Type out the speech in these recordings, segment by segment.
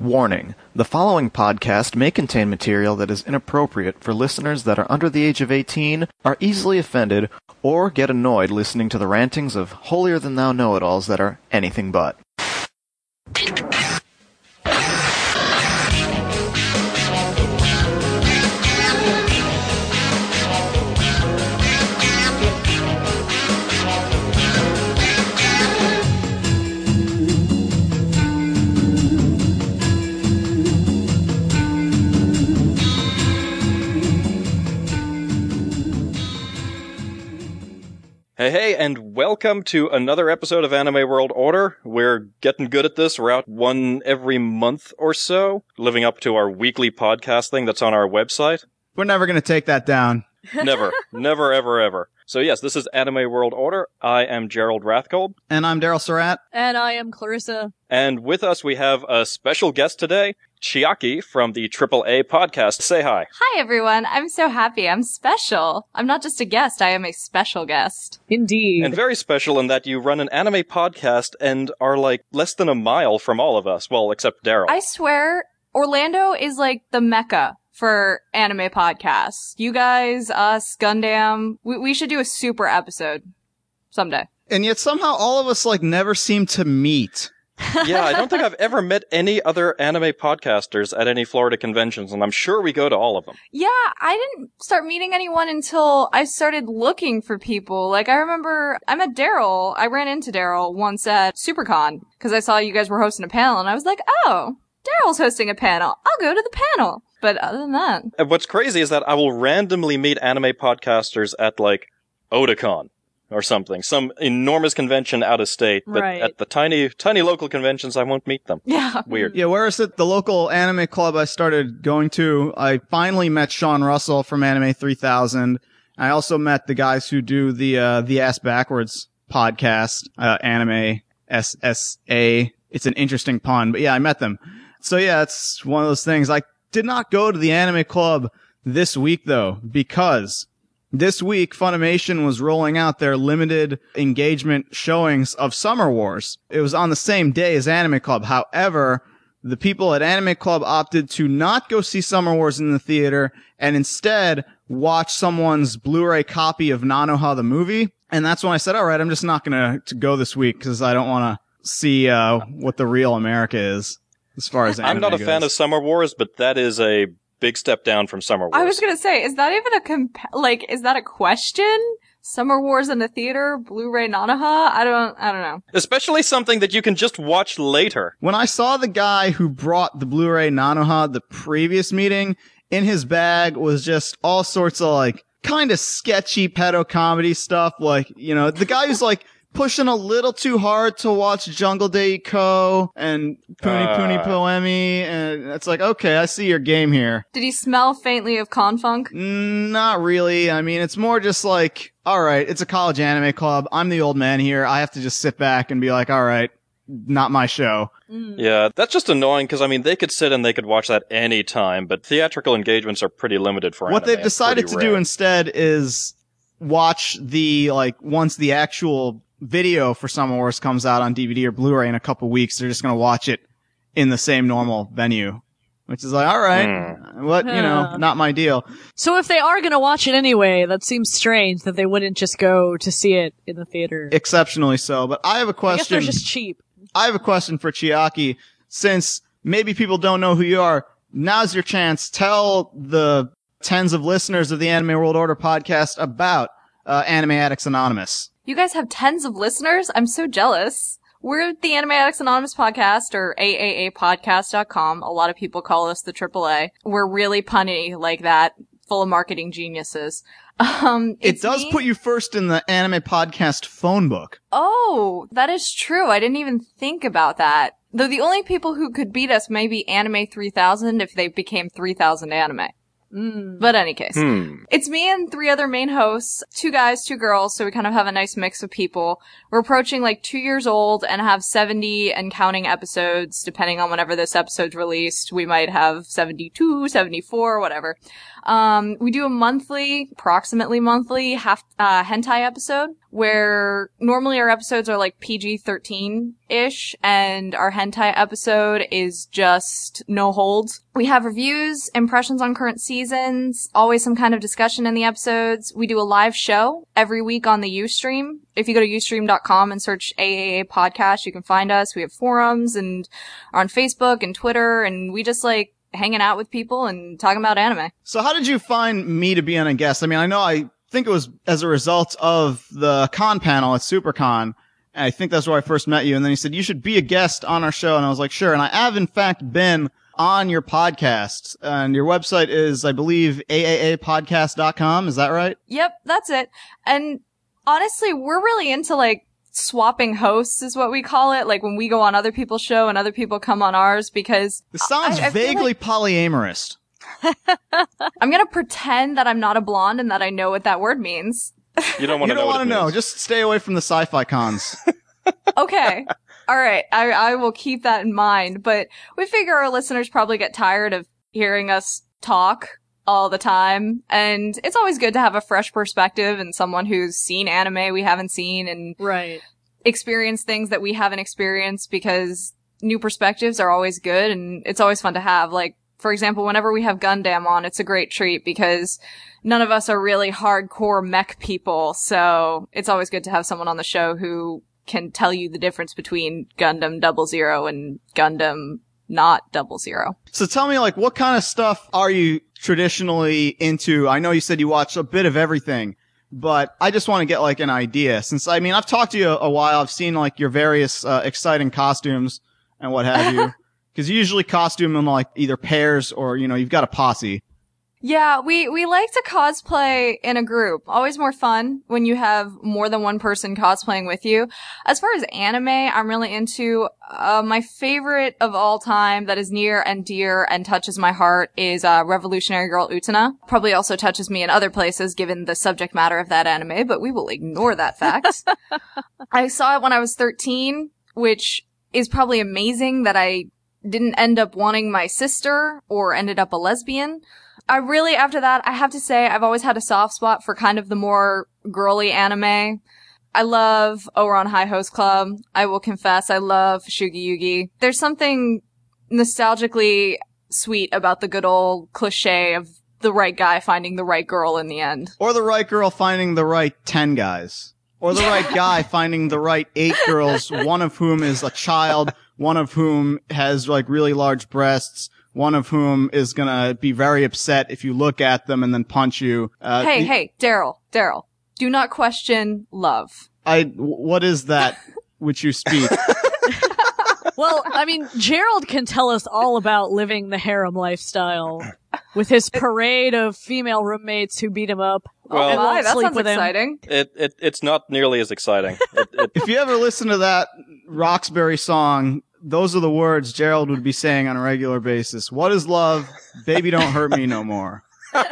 Warning The following podcast may contain material that is inappropriate for listeners that are under the age of 18, are easily offended, or get annoyed listening to the rantings of holier than thou know it alls that are anything but. Hey, hey, and welcome to another episode of Anime World Order. We're getting good at this. We're out one every month or so, living up to our weekly podcast thing that's on our website. We're never going to take that down. Never, never, ever, ever. So yes, this is Anime World Order. I am Gerald Rathkolb, And I'm Daryl Surratt. And I am Clarissa. and with us we have a special guest today, Chiaki from the AAA podcast. Say hi. Hi everyone. I'm so happy. I'm special. I'm not just a guest, I am a special guest. Indeed. And very special in that you run an anime podcast and are like less than a mile from all of us. Well, except Daryl. I swear, Orlando is like the mecca for anime podcasts. You guys, us, Gundam, we, we should do a super episode someday. And yet somehow all of us like never seem to meet. Yeah, I don't think I've ever met any other anime podcasters at any Florida conventions, and I'm sure we go to all of them. Yeah, I didn't start meeting anyone until I started looking for people. Like, I remember I met Daryl. I ran into Daryl once at SuperCon because I saw you guys were hosting a panel and I was like, oh, Daryl's hosting a panel. I'll go to the panel. But other than that, And what's crazy is that I will randomly meet anime podcasters at like Otakon or something, some enormous convention out of state, but Right. at the tiny, tiny local conventions, I won't meet them. yeah. Weird. Yeah, whereas at the local anime club I started going to, I finally met Sean Russell from Anime 3000. I also met the guys who do the, uh, the ass backwards podcast, uh, anime SSA. It's an interesting pun, but yeah, I met them. So yeah, it's one of those things. I did not go to the anime club this week though, because this week Funimation was rolling out their limited engagement showings of Summer Wars. It was on the same day as Anime Club. However, the people at Anime Club opted to not go see Summer Wars in the theater and instead watch someone's Blu-ray copy of Nanoha the movie. And that's when I said, all right, I'm just not going to go this week because I don't want to see uh, what the real America is as far as anime I'm not a fan of Summer Wars, but that is a big step down from Summer Wars. I was gonna say, is that even a comp- like, is that a question? Summer Wars in the theater, Blu-ray Nanoha? I don't, I don't know. Especially something that you can just watch later. When I saw the guy who brought the Blu-ray Nanoha the previous meeting, in his bag was just all sorts of like kind of sketchy pedo comedy stuff. Like, you know, the guy who's like pushing a little too hard to watch Jungle de Ikou and Puni Puni Ah. Poemi. And it's like, okay, I see your game here. Did he smell faintly of confunk? Mm, Not really. I mean, it's more just like, all right, it's a college anime club. I'm the old man here. I have to just sit back and be like, all right, not my show. Yeah, that's just annoying because I mean they could sit and they could watch that any time, but theatrical engagements are pretty limited for what anime. they've decided to pretty do instead is watch the like once the actual video for Summer Wars comes out on DVD or Blu-ray in a couple weeks, they're just gonna watch it in the same normal venue, which is like, all right, what you know, not my deal. so if they are gonna watch it anyway, that seems strange that they wouldn't just go to see it in the theater. Exceptionally so, but I have a I guess question. they're just cheap. I have a question for Chiaki. Since maybe people don't know who you are, now's your chance. Tell the tens of listeners of the Anime World Order podcast about uh, Anime Addicts Anonymous. You guys have tens of listeners? I'm so jealous. We're the Anime Addicts Anonymous podcast or AAApodcast.com. A lot of people call us the AAA. We're really punny like that, full of marketing geniuses. Um, It does me- put you first in the anime podcast phone book. Oh, that is true. I didn't even think about that. Though the only people who could beat us may be Anime 3000 if they became 3000 anime. But any case. Hmm. It's me and three other main hosts, two guys, two girls, so we kind of have a nice mix of people. We're approaching like two years old and have 70 and counting episodes, depending on whenever this episode's released. We might have 72, 74, whatever. Um, we do a monthly, approximately monthly, half, uh, hentai episode where normally our episodes are like PG-13-ish and our hentai episode is just no holds. We have reviews, impressions on current seasons, always some kind of discussion in the episodes. We do a live show every week on the Ustream. If you go to ustream.com and search AAA podcast, you can find us. We have forums and are on Facebook and Twitter and we just like hanging out with people and talking about anime. So how did you find me to be on a guest? I mean, I know I think it was as a result of the con panel at SuperCon. And I think that's where I first met you. And then he said, you should be a guest on our show. And I was like, sure. And I have in fact been on your podcast and your website is, I believe, aaapodcast.com. Is that right? Yep, that's it. And honestly, we're really into like swapping hosts is what we call it. Like when we go on other people's show and other people come on ours because This sounds I- I vaguely like- polyamorous. I'm gonna pretend that I'm not a blonde and that I know what that word means. You don't want to know. don't want to it know. Just stay away from the sci-fi cons. Okay. All right. I, I will keep that in mind, but we figure our listeners probably get tired of hearing us talk all the time. And it's always good to have a fresh perspective and someone who's seen anime we haven't seen and Right. experience things that we haven't experienced because new perspectives are always good and it's always fun to have. Like, for example, whenever we have Gundam on, it's a great treat because none of us are really hardcore mech people. So it's always good to have someone on the show who can tell you the difference between Gundam Double Zero and Gundam not Double Zero. So tell me, like, what kind of stuff are you traditionally into? I know you said you watch a bit of everything, but I just want to get like an idea. Since I mean, I've talked to you a, a while. I've seen like your various uh, exciting costumes and what have you. Because you usually costume in like either pairs or you know you've got a posse. Yeah, we, we like to cosplay in a group. Always more fun when you have more than one person cosplaying with you. As far as anime, I'm really into, uh, my favorite of all time that is near and dear and touches my heart is, uh, Revolutionary Girl Utena. Probably also touches me in other places given the subject matter of that anime, but we will ignore that fact. I saw it when I was 13, which is probably amazing that I didn't end up wanting my sister or ended up a lesbian. I really, after that, I have to say, I've always had a soft spot for kind of the more girly anime. I love Ouran High Host Club. I will confess, I love Fushigi Yugi. There's something nostalgically sweet about the good old cliche of the right guy finding the right girl in the end. Or the right girl finding the right 10 guys. Or the right guy finding the right eight girls, one of whom is a child, one of whom has like really large breasts, one of whom is gonna be very upset if you look at them and then punch you. Uh, hey, the- hey, Daryl, Daryl. Do not question love. I, what is that which you speak? Well, I mean, Gerald can tell us all about living the harem lifestyle with his parade of female roommates who beat him up. Well- and Oh my, won't that sleep sounds exciting. It, it it's not nearly as exciting. It, it, if you ever listen to that Roxbury song, those are the words Gerald would be saying on a regular basis. What is love? Baby, don't hurt me no more.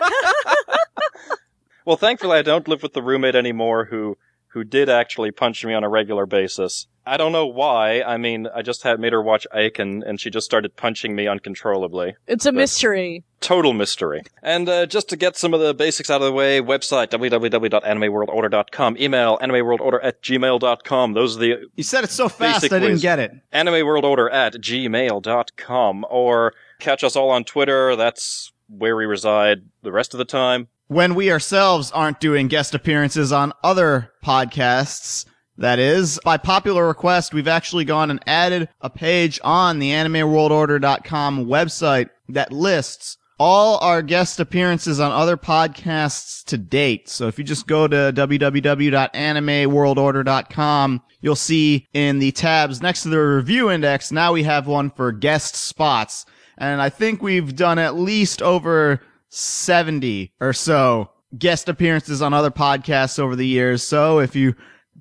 well, thankfully, I don't live with the roommate anymore who who did actually punch me on a regular basis. I don't know why. I mean, I just had made her watch Ike, and, and she just started punching me uncontrollably. It's a mystery. Total mystery. And uh, just to get some of the basics out of the way, website www.animeworldorder.com, email animeworldorder at gmail.com. Those are the You said it so fast, I didn't ways. get it. animeworldorder at gmail.com. Or catch us all on Twitter. That's where we reside the rest of the time. When we ourselves aren't doing guest appearances on other podcasts. That is, by popular request, we've actually gone and added a page on the AnimeWorldOrder.com website that lists all our guest appearances on other podcasts to date. So if you just go to www.animeworldorder.com, you'll see in the tabs next to the review index, now we have one for guest spots. And I think we've done at least over 70 or so guest appearances on other podcasts over the years. So if you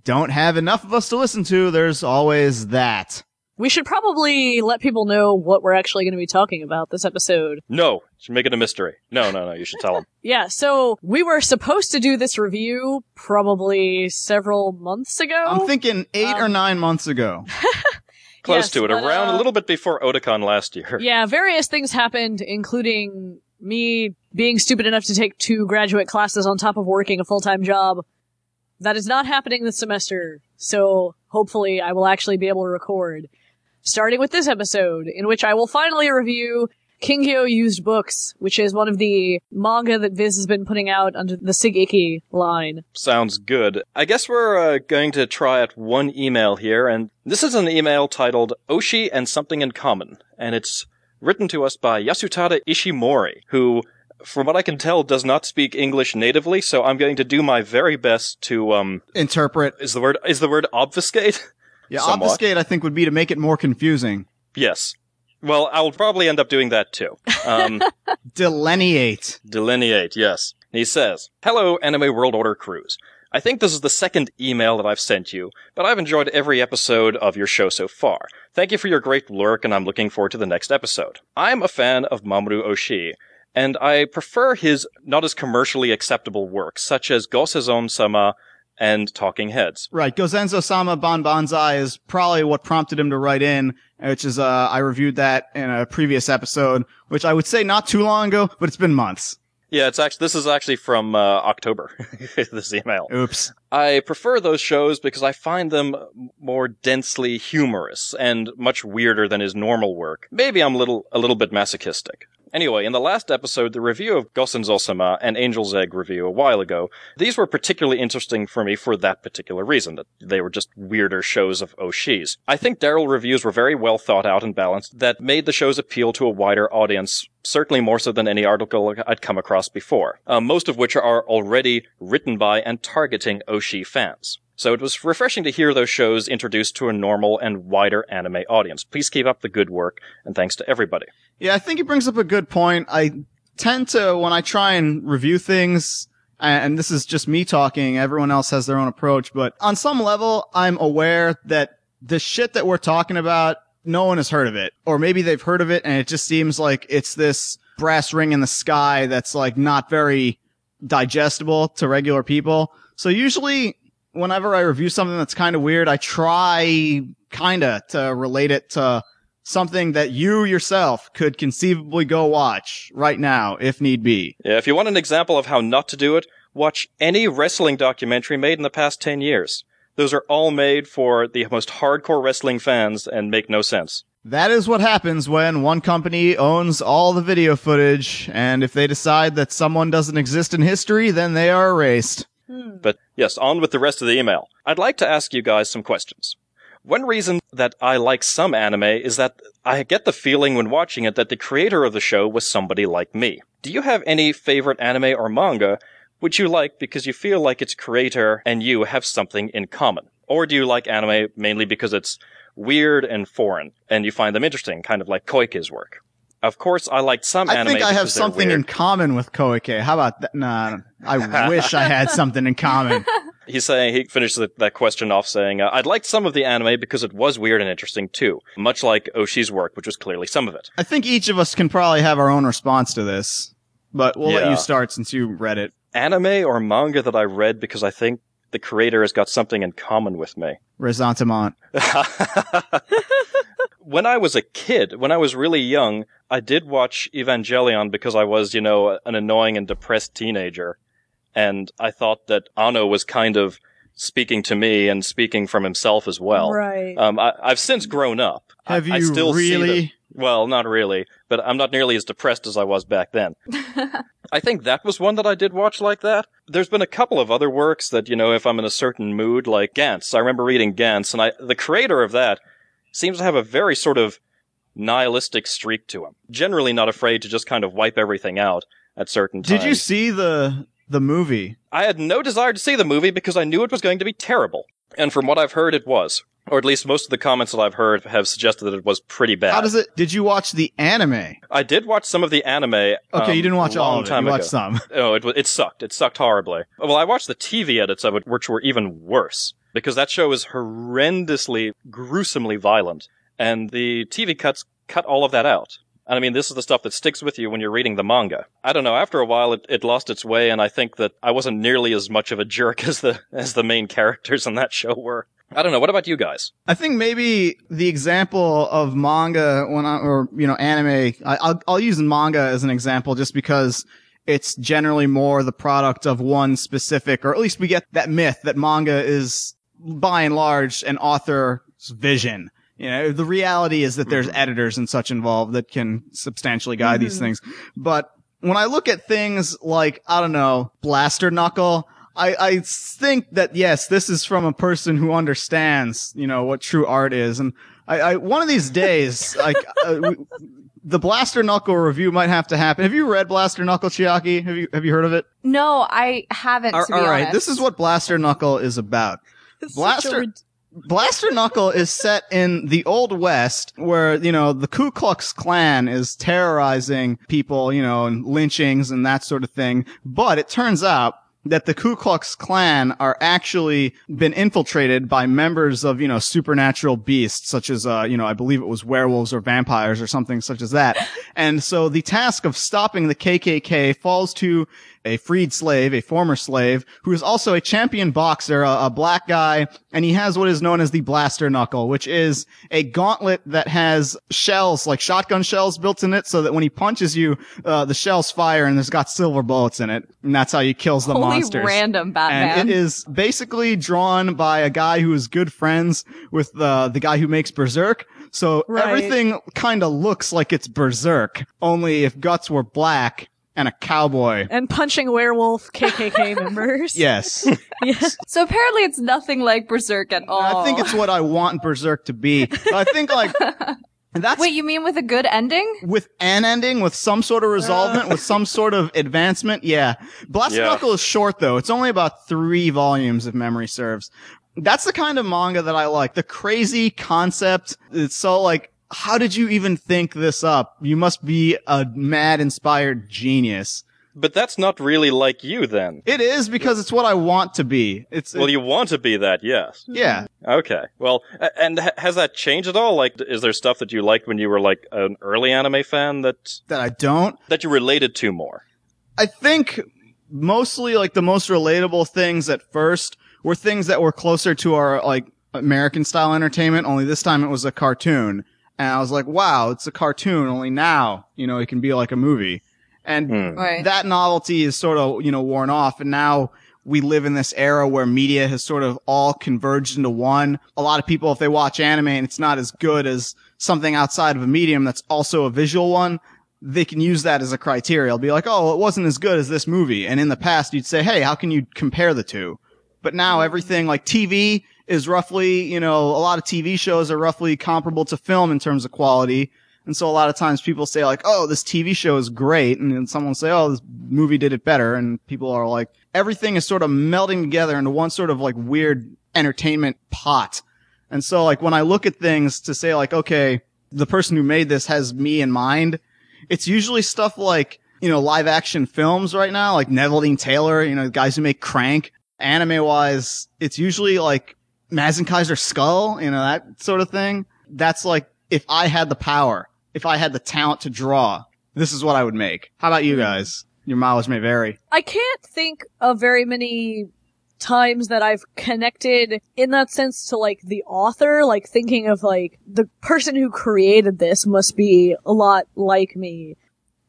don't have enough of us to listen to, there's always that. We should probably let people know what we're actually going to be talking about this episode. No, should make it a mystery. No, no, no. You should tell them. Yeah, so we were supposed to do this review probably several months ago. I'm thinking eight or Um, nine months ago. Close Yes, to it. but, Around uh, a little bit before Otakon last year. Yeah, various things happened, including me being stupid enough to take two graduate classes on top of working a full-time job. That is not happening this semester, so hopefully I will actually be able to record. Starting with this episode, in which I will finally review Kingyo Used Books, which is one of the manga that Viz has been putting out under the SigIKKI line. Sounds good. I guess we're uh, going to try out one email here, and this is an email titled Oshii and Something in Common, and it's written to us by Yasutada Ishimori, who, from what I can tell, does not speak English natively, so I'm going to do my very best to, um, Interpret. is the word, is the word obfuscate? Yeah, Somewhat. obfuscate, I think, would be to make it more confusing. yes. Well, I'll probably end up doing that too. Um, Delineate. Delineate, yes. He says, Hello, Anime World Order crews. I think this is the second email that I've sent you, but I've enjoyed every episode of your show so far. Thank you for your great work, and I'm looking forward to the next episode. I'm a fan of Mamoru Oshii, and I prefer his not as commercially acceptable works, such as Gosenzo Sama and Talking Heads. Right. Gosenzo Sama Banbanzai is probably what prompted him to write in, which is, uh, I reviewed that in a previous episode, which I would say not too long ago, but it's been months. Yeah, it's actually, this is actually from uh, October, this email. Oops. I prefer those shows because I find them more densely humorous and much weirder than his normal work. Maybe I'm a little a little bit masochistic. Anyway, in the last episode, the review of Gosenzo-sama and Angel's Egg review a while ago, these were particularly interesting for me for that particular reason, that they were just weirder shows of Oshis. I think Daryl reviews were very well thought out and balanced that made the shows appeal to a wider audience certainly more so than any article I'd come across before, uh, most of which are already written by and targeting Oshii fans. So it was refreshing to hear those shows introduced to a normal and wider anime audience. Please keep up the good work, and thanks to everybody. Yeah, I think he brings up a good point. I tend to, when I try and review things, and this is just me talking, everyone else has their own approach, but on some level, I'm aware that the shit that we're talking about, no one has heard of it. Or maybe they've heard of it and it just seems like it's this brass ring in the sky that's like not very digestible to regular people. So usually whenever I review something that's kind of weird, I try kinda to relate it to something that you yourself could conceivably go watch right now if need be. Yeah, if you want an example of how not to do it, watch any wrestling documentary made in the past 10 years. Those are all made for the most hardcore wrestling fans and make no sense. That is what happens when one company owns all the video footage, and if they decide that someone doesn't exist in history, then they are erased. Hmm. But yes, on with the rest of the email. I'd like to ask you guys some questions. One reason that I like some anime is that I get the feeling when watching it that the creator of the show was somebody like me. Do you have any favorite anime or manga which you like because you feel like its creator and you have something in common? Or do you like anime mainly because it's weird and foreign and you find them interesting, kind of like Koike's work? Of course, I liked some I think I have something in common with Koike. How about that? Nah, I wish I had something in common. He's saying he finished the, that question off saying, uh, "I'd liked some of the anime because it was weird and interesting too, much like Oshii's work, which was clearly some of it." I think each of us can probably have our own response to this, but we'll let you start since you read it. Anime or manga that I read because I think the creator has got something in common with me. Ressentiment. when I was a kid, when I was really young, I did watch Evangelion because I was, you know, an annoying and depressed teenager. And I thought that Anno was kind of speaking to me and speaking from himself as well. Right. Um, I, I've since grown up. I- Have I, you still see the- really? well, not really, but I'm not nearly as depressed as I was back then. I think that was one that I did watch like that. There's been a couple of other works that, you know, if I'm in a certain mood, like Gantz. I remember reading Gantz, and I, the creator of that seems to have a very sort of nihilistic streak to him. Generally not afraid to just kind of wipe everything out at certain times. Did you see the the movie? I had no desire to see the movie because I knew it was going to be terrible. And from what I've heard, it was. Or at least most of the comments that I've heard have suggested that it was pretty bad. How does it? Did you watch the anime? I did watch some of the anime. Okay, um, you didn't watch all of it. time You watched ago. some. Oh, it it sucked. It sucked horribly. Well, I watched the TV edits of it, which were even worse because that show is horrendously, gruesomely violent, and the TV cuts cut all of that out. And I mean, this is the stuff that sticks with you when you're reading the manga. I don't know. After a while, it, it lost its way, and I think that I wasn't nearly as much of a jerk as the as the main characters in that show were. I don't know. What about you guys? I think maybe the example of manga when I, or, you know, anime, I, I'll, I'll use manga as an example just because it's generally more the product of one specific, or at least we get that myth that manga is by and large an author's vision. You know, the reality is that there's editors and such involved that can substantially guide these things. But when I look at things like, I don't know, Blaster Knuckle, I, I think that yes, this is from a person who understands, you know, what true art is. And I, I one of these days, like, uh, we, the Blaster Knuckle review might have to happen. Have you read Blaster Knuckle, Chiaki? Have you, have you heard of it? No, I haven't. All to be all right. honest. This is what Blaster Knuckle is about. Blaster, Blaster Knuckle is set in the Old West where, you know, the Ku Klux Klan is terrorizing people, you know, and lynchings and that sort of thing. But it turns out that the Ku Klux Klan are actually been infiltrated by members of, you know, supernatural beasts, such as, uh, you know, I believe it was werewolves or vampires or something such as that. and so the task of stopping the KKK falls to a freed slave, a former slave, who is also a champion boxer, a, a black guy, and he has what is known as the blaster knuckle, which is a gauntlet that has shells, like shotgun shells built in it, so that when he punches you, uh, the shells fire and there's got silver bullets in it. And that's how he kills the Holy monsters. random Batman. And it is basically drawn by a guy who is good friends with the the guy who makes Berserk. So Right. everything kind of looks like it's Berserk, only if guts were black and a cowboy. and punching werewolf KKK members. Yes. Yeah. so apparently it's nothing like Berserk at all. I think it's what I want Berserk to be. But I think like that's Wait, you mean with a good ending? with an ending, with some sort of resolvement, with some sort of advancement. Yeah. Blaster Yeah. Knuckle is short though. It's only about three volumes if memory serves. That's the kind of manga that I like. The crazy concept. It's so like, how did you even think this up? You must be a mad inspired genius. But that's not really like you then. It is because it's what I want to be. It's, Well, you want to be that, yes. yeah. Okay. Well, and has that changed at all? Like, is there stuff that you liked when you were like an early anime fan that That I don't. that you related to more? I think mostly like the most relatable things at first were things that were closer to our like American style entertainment, only this time it was a cartoon. And I was like, wow, it's a cartoon, only now, you know, it can be like a movie. And Hmm. Right. that novelty is sort of, you know, worn off. And now we live in this era where media has sort of all converged into one. A lot of people, if they watch anime and it's not as good as something outside of a medium that's also a visual one, they can use that as a criteria. They'll be like, oh, it wasn't as good as this movie. And in the past, you'd say, hey, how can you compare the two? But now everything like TV is roughly, you know, a lot of TV shows are roughly comparable to film in terms of quality. And so a lot of times people say like, oh, this TV show is great. And then someone will say, oh, this movie did it better. And people are like, everything is sort of melding together into one sort of like weird entertainment pot. And so like when I look at things to say like, okay, the person who made this has me in mind, it's usually stuff like, you know, live action films right now, like Neveldine Taylor, you know, guys who make Crank. Anime wise, it's usually like Mazinkaiser Skull, you know, that sort of thing. That's like, if I had the power, if I had the talent to draw, this is what I would make. How about you guys? Your mileage may vary. I can't think of very many times that I've connected in that sense to like the author, like thinking of like the person who created this must be a lot like me.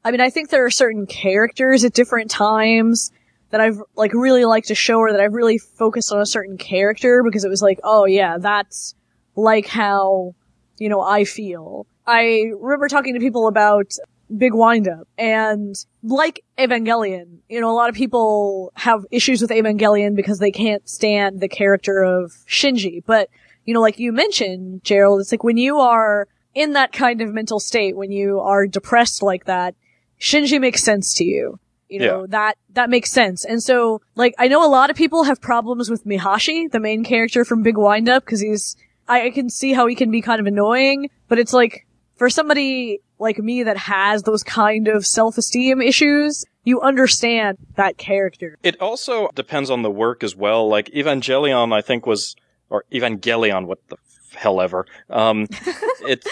I mean, I think there are certain characters at different times that I've like really liked to show or that I've really focused on a certain character because it was like, oh yeah, that's like how, you know, I feel. I remember talking to people about Big Wind Up and like Evangelion, you know, a lot of people have issues with Evangelion because they can't stand the character of Shinji. But, you know, like you mentioned, Gerald, it's like when you are in that kind of mental state, when you are depressed like that, Shinji makes sense to you. You know, that, that makes sense. And so, like, I know a lot of people have problems with Mihashi, the main character from Big Wind Up, cause he's, I, I can see how he can be kind of annoying, but it's like, for somebody like me that has those kind of self-esteem issues, you understand that character. It also depends on the work as well. Like Evangelion, I think was, or Evangelion, what the hell ever. Um, it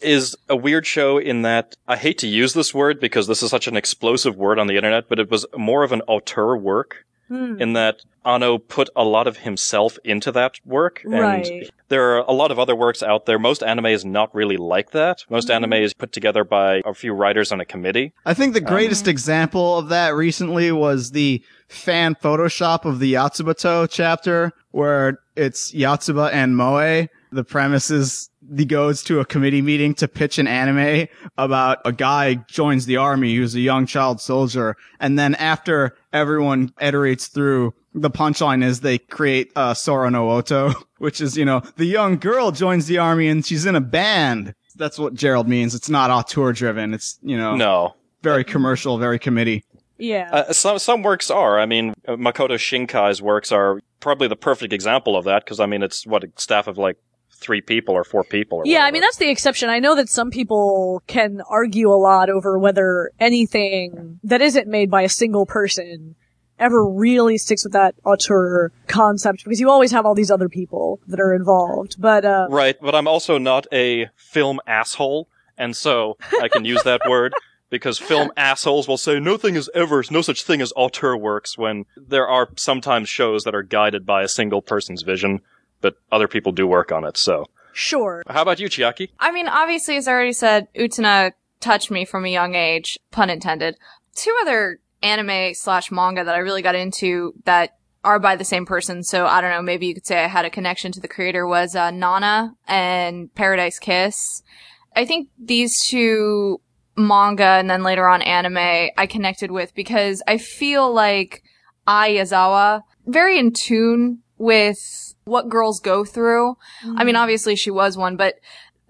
is a weird show in that I hate to use this word because this is such an explosive word on the internet, but it was more of an auteur work. Hmm. in that Anno put a lot of himself into that work. And Right. there are a lot of other works out there. Most anime is not really like that. Most Mhm. anime is put together by a few writers on a committee. I think the greatest Um, example of that recently was the fan Photoshop of the Yotsubato chapter, where it's Yotsuba and Moe. The premise is he goes to a committee meeting to pitch an anime about a guy joins the army who's a young child soldier. And then after everyone iterates through, the punchline is they create uh, Sora no Oto, which is, you know, the young girl joins the army and she's in a band. That's what Gerald means. It's not auteur driven. It's, you know, No. very commercial, very committee. Yeah. Uh, some some works are. I mean, uh, Makoto Shinkai's works are probably the perfect example of that because I mean, it's what a staff of like three people or four people. Or yeah, I mean that's the exception. I know that some people can argue a lot over whether anything that isn't made by a single person ever really sticks with that auteur concept because you always have all these other people that are involved. But uh Right, but I'm also not a film asshole, and so I can use that word because film assholes will say nothing is ever, no such thing as auteur works when there are sometimes shows that are guided by a single person's vision, but other people do work on it, so. sure. How about you, Chiaki? I mean, obviously, as I already said, Utena touched me from a young age, pun intended. Two other anime slash manga that I really got into that are by the same person. So I don't know, maybe you could say I had a connection to the creator was, uh, Nana and Paradise Kiss. I think these two manga and then later on anime I connected with because I feel like Ai Yazawa very in tune with what girls go through. I mean, mm. obviously she was one, but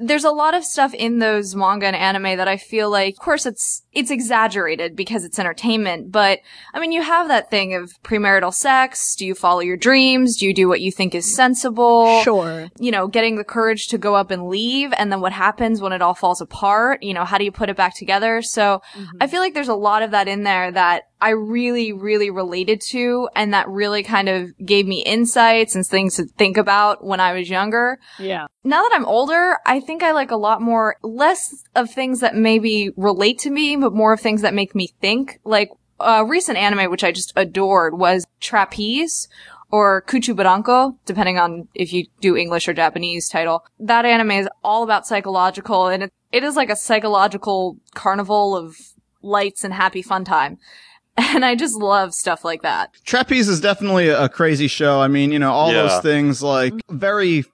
there's a lot of stuff in those manga and anime that I feel like, of course, it's it's exaggerated because it's entertainment. But I mean, you have that thing of premarital sex. Do you follow your dreams? Do you do what you think is sensible? Sure. You know, getting the courage to go up and leave, and then what happens when it all falls apart? You know, how do you put it back together? So mm-hmm. I feel like there's a lot of that in there that I really, really related to, and that really kind of gave me insights and things to think about when I was younger Yeah. now that I'm older, I think I like a lot more, less of things that maybe relate to me, but more of things that make me think. Like, a recent anime which I just adored was Trapeze or Kuchu Buranko, depending on if you do English or Japanese title. That anime is all about psychological and it, it is like a psychological carnival of lights and happy fun time. And I just love stuff like that. Trapeze is definitely a crazy show. I mean, you know, all Yeah. those things like very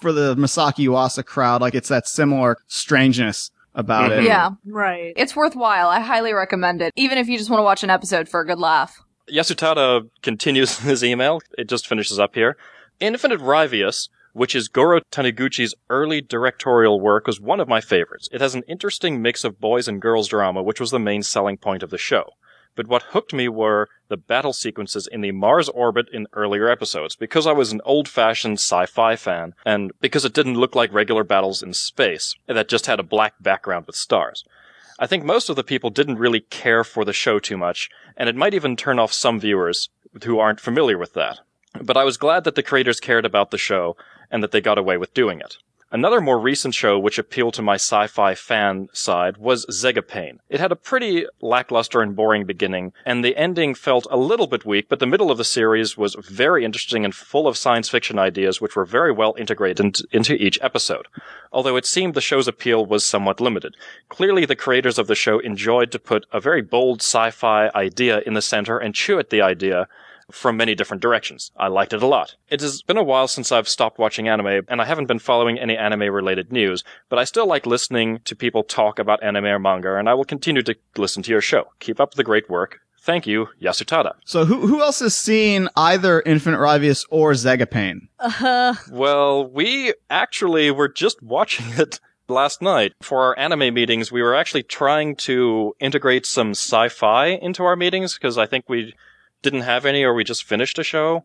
for the Masaaki Yuasa crowd, like it's that similar strangeness about Mhm. it. Yeah. Right. It's worthwhile. I highly recommend it, even if you just want to watch an episode for a good laugh. Yasutada continues his email. It just finishes up here. Infinite Ryvius, which is Goro Taniguchi's early directorial work, was one of my favorites. It has an interesting mix of boys and girls drama, which was the main selling point of the show. But what hooked me were the battle sequences in the Mars orbit in earlier episodes, because I was an old-fashioned sci-fi fan, and because it didn't look like regular battles in space, that just had a black background with stars. I think most of the people didn't really care for the show too much, and it might even turn off some viewers who aren't familiar with that. But I was glad that the creators cared about the show and that they got away with doing it. Another more recent show which appealed to my sci-fi fan side was Zegapain. It had a pretty lackluster and boring beginning, and the ending felt a little bit weak, but the middle of the series was very interesting and full of science fiction ideas which were very well integrated into, each episode. Although it seemed the show's appeal was somewhat limited. Clearly the creators of the show enjoyed to put a very bold sci-fi idea in the center and chew at the idea from many different directions. I liked it a lot. It has been a while since I've stopped watching anime, and I haven't been following any anime related news, but I still like listening to people talk about anime or manga, and I will continue to listen to your show. Keep up the great work. Thank you, Yasutada. So who who else has seen either Infinite Ryvius or Zegapain? Uh-huh. Well, we actually were just watching it last night. For our anime meetings, we were actually trying to integrate some sci-fi into our meetings, because I think we didn't have any or we just finished a show.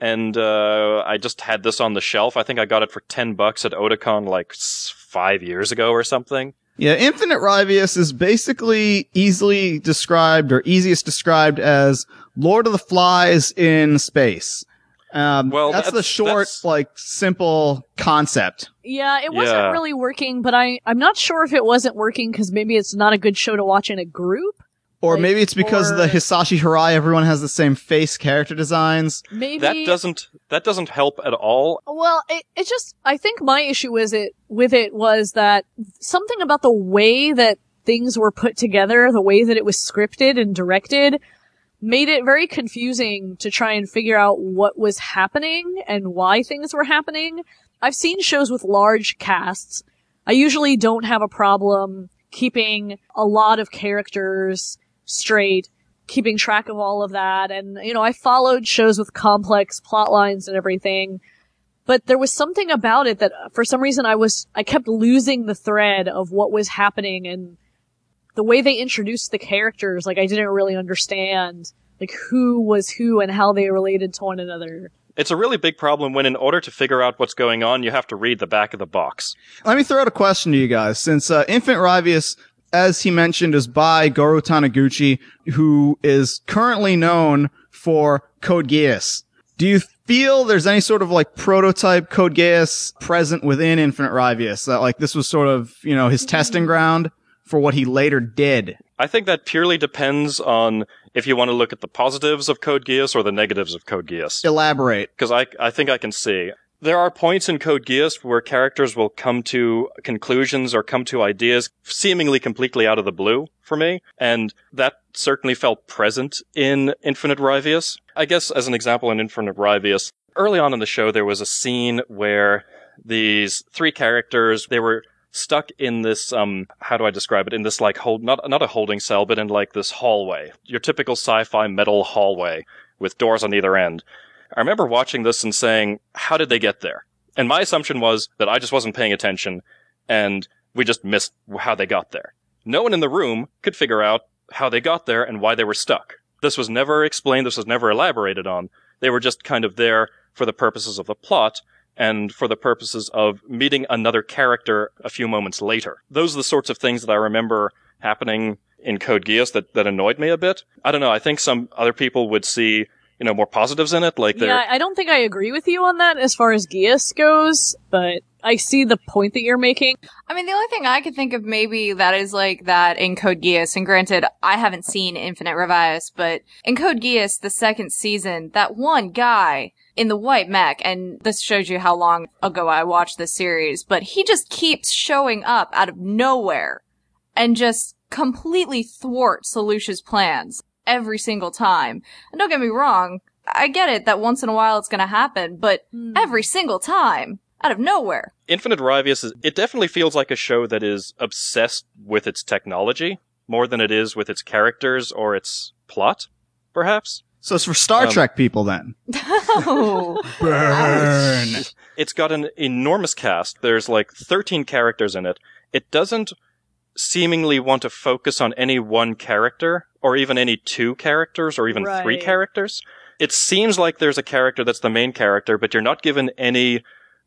And uh, I just had this on the shelf. I think I got it for 10 bucks at Otakon like five years ago or something. Yeah, Infinite Ryvius is basically easily described or easiest described as Lord of the Flies in space. Um, Well, that's, the short, that's- like, simple concept. yeah, it wasn't Yeah. really working, but I I'm not sure if it wasn't working because maybe it's not a good show to watch in a group, Or Like, maybe it's because or- the Hisashi Hirai, everyone has the same face character designs. Maybe That doesn't that doesn't help at all. Well, it, it just, I think my issue with it, with it was that something about the way that things were put together, the way that it was scripted and directed, made it very confusing to try and figure out what was happening and why things were happening. I've seen shows with large casts. I usually don't have a problem keeping a lot of characters straight keeping track of all of that. And, you know, I followed shows with complex plot lines and everything. But there was something about it that for some reason I was, I kept losing the thread of what was happening and the way they introduced the characters. Like I didn't really understand like who was who and how they related to one another. It's a really big problem when in order to figure out what's going on, you have to read the back of the box. Let me throw out a question to you guys. Since uh, Infinite Ryvius, as he mentioned, is by Goro Taniguchi, who is currently known for Code Geass. Do you feel there's any sort of like prototype Code Geass present within Infinite Ryvius? That like this was sort of, you know, his testing mm-hmm. ground for what he later did? I think that purely depends on if you want to look at the positives of Code Geass or the negatives of Code Geass. Elaborate. Because I, I think I can see. There are points in Code Geass where characters will come to conclusions or come to ideas seemingly completely out of the blue for me, and that certainly felt present in Infinite Ryvius. I guess as an example in Infinite Ryvius, early on in the show there was a scene where these three characters, they were stuck in this um how do I describe it in this like hold not not a holding cell but in like this hallway your typical sci-fi metal hallway with doors on either end I remember watching this and saying how did they get there and my assumption was that I just wasn't paying attention and we just missed how they got there no one in the room could figure out how they got there and why they were stuck this was never explained this was never elaborated on they were just kind of there for the purposes of the plot and for the purposes of meeting another character a few moments later. Those are the sorts of things that I remember happening in Code Geass that, that annoyed me a bit. I don't know. I think some other people would see, you know, more positives in it. Like they're, Yeah, I don't think I agree with you on that as far as Geass goes, but I see the point that you're making. I mean, the only thing I could think of maybe that is like that in Code Geass, and granted, I haven't seen Infinite Ryvius, but in Code Geass, the second season, that one guy in the white mech, and this shows you how long ago I watched this series, but he just keeps showing up out of nowhere and just completely thwarts Solution's plans every single time. And don't get me wrong, I get it that once in a while it's gonna happen, but every single time, out of nowhere. Infinite Ryvius is, it definitely feels like a show that is obsessed with its technology more than it is with its characters or its plot, perhaps. So it's for Star Um, Trek people then. Oh. Burn. It's got an enormous cast. There's like 13 characters in it. It doesn't seemingly want to focus on any one character or even any two characters or even three characters. It seems like there's a character that's the main character, but you're not given any